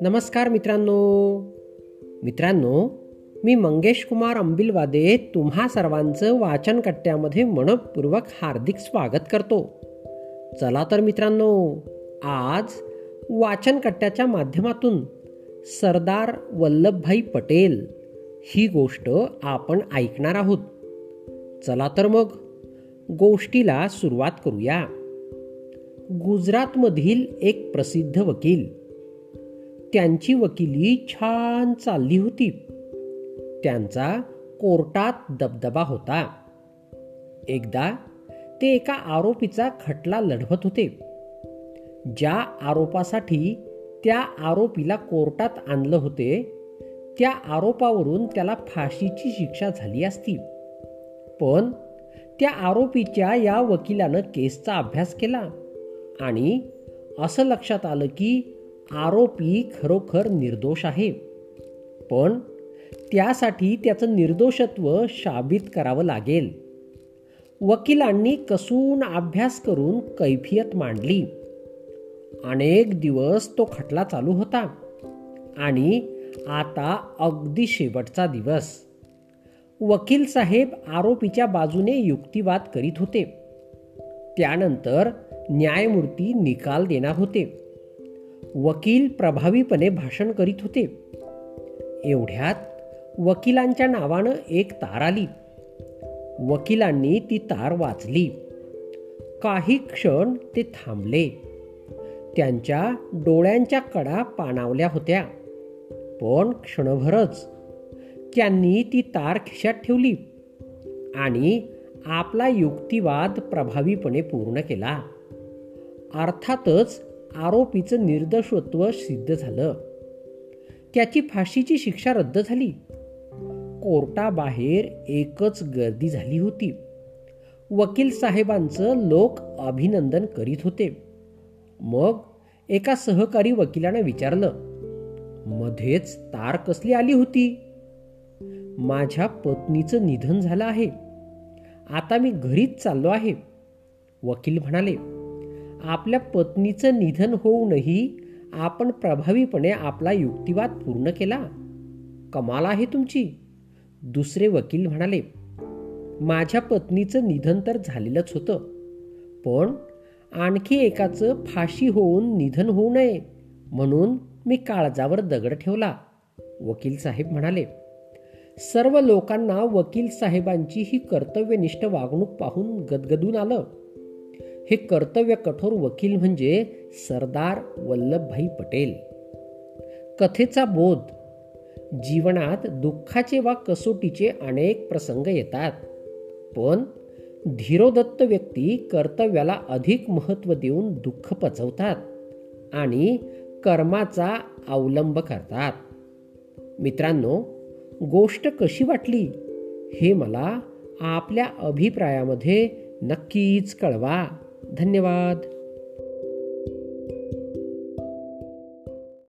नमस्कार मित्रांनो. मित्रांनो मी मंगेश कुमार अंबिलवादे तुम्हा सर्वांचं वाचन कट्ट्यामध्ये मनपूर्वक हार्दिक स्वागत करतो. चला तर मित्रांनो आज वाचन कट्ट्याच्या माध्यमातून सरदार वल्लभभाई पटेल ही गोष्ट आपण ऐकणार आहोत. चला तर मग. गोष्टीला सुरुवात करूया. गुजरातमधील एक प्रसिद्ध वकील. त्यांची वकिली छान चालली होती. त्यांचा कोर्टात दबदबा होता. एकदा ते एका आरोपीचा खटला लढवत होते. ज्या आरोपासाठी त्या आरोपीला कोर्टात आणलं होते त्या आरोपावरून त्याला फाशीची शिक्षा झाली असती. पण त्या आरोपीच्या या वकिलानं केसचा अभ्यास केला आणि असं लक्षात आलं की आरोपी खरोखर निर्दोष आहे. पण त्यासाठी त्याचं निर्दोषत्व शाबित करावं लागेल. वकिलांनी कसून अभ्यास करून कैफियत मांडली. अनेक दिवस तो खटला चालू होता आणि आता अगदी शेवटचा दिवस. वकील साहेब आरोपीच्या बाजूने युक्तिवाद करीत होते. त्यानंतर न्यायमूर्ती निकाल देणार होते. वकील प्रभावीपणे भाषण करीत होते. एवढ्यात वकिलांच्या नावानं एक तार आली. वकिलांनी ती तार वाचली. काही क्षण ते थांबले. त्यांच्या डोळ्यांच्या कडा पाणावल्या होत्या. पण क्षणभरच त्यांनी ती तार खिशात ठेवली आणि आपला युक्तिवाद प्रभावीपणे पूर्ण केला. अर्थातच आरोपीचं निर्दोषत्व सिद्ध झालं. त्याची फाशीची शिक्षा रद्द झाली. कोर्टाबाहेर एकच गर्दी झाली होती. वकील साहेबांचं लोक अभिनंदन करीत होते. मग एका सहकारी वकिलानं विचारलं मध्येच तार कसली आली होती? माझ्या पत्नीचं निधन झालं आहे. आता मी घरीच चाललो आहे. वकील म्हणाले आपल्या पत्नीचं निधन होऊनही आपण प्रभावीपणे आपला युक्तिवाद पूर्ण केला. कमाल आहे तुमची. दुसरे वकील म्हणाले माझ्या पत्नीचं निधन तर झालेलंच होतं. पण आणखी एकाचं फाशी होऊन निधन होऊ नये म्हणून मी काळजावर दगड ठेवला. वकील साहेब म्हणाले सर्व लोकांना वकील साहेबांची ही कर्तव्यनिष्ठ वागणूक पाहून गदगदून आलं. हे कर्तव्य कठोर वकील म्हणजे सरदार वल्लभभाई पटेल. कथेचा बोध. जीवनात दुःखाचे वा कसोटीचे अनेक प्रसंग येतात. पण धीरोदत्त व्यक्ती कर्तव्याला अधिक महत्त्व देऊन दुःख पचवतात आणि कर्माचा अवलंब करतात. मित्रांनो गोष्ट कशी वाटली हे मला आपल्या अभिप्रायामध्ये नक्कीच कळवा. धन्यवाद.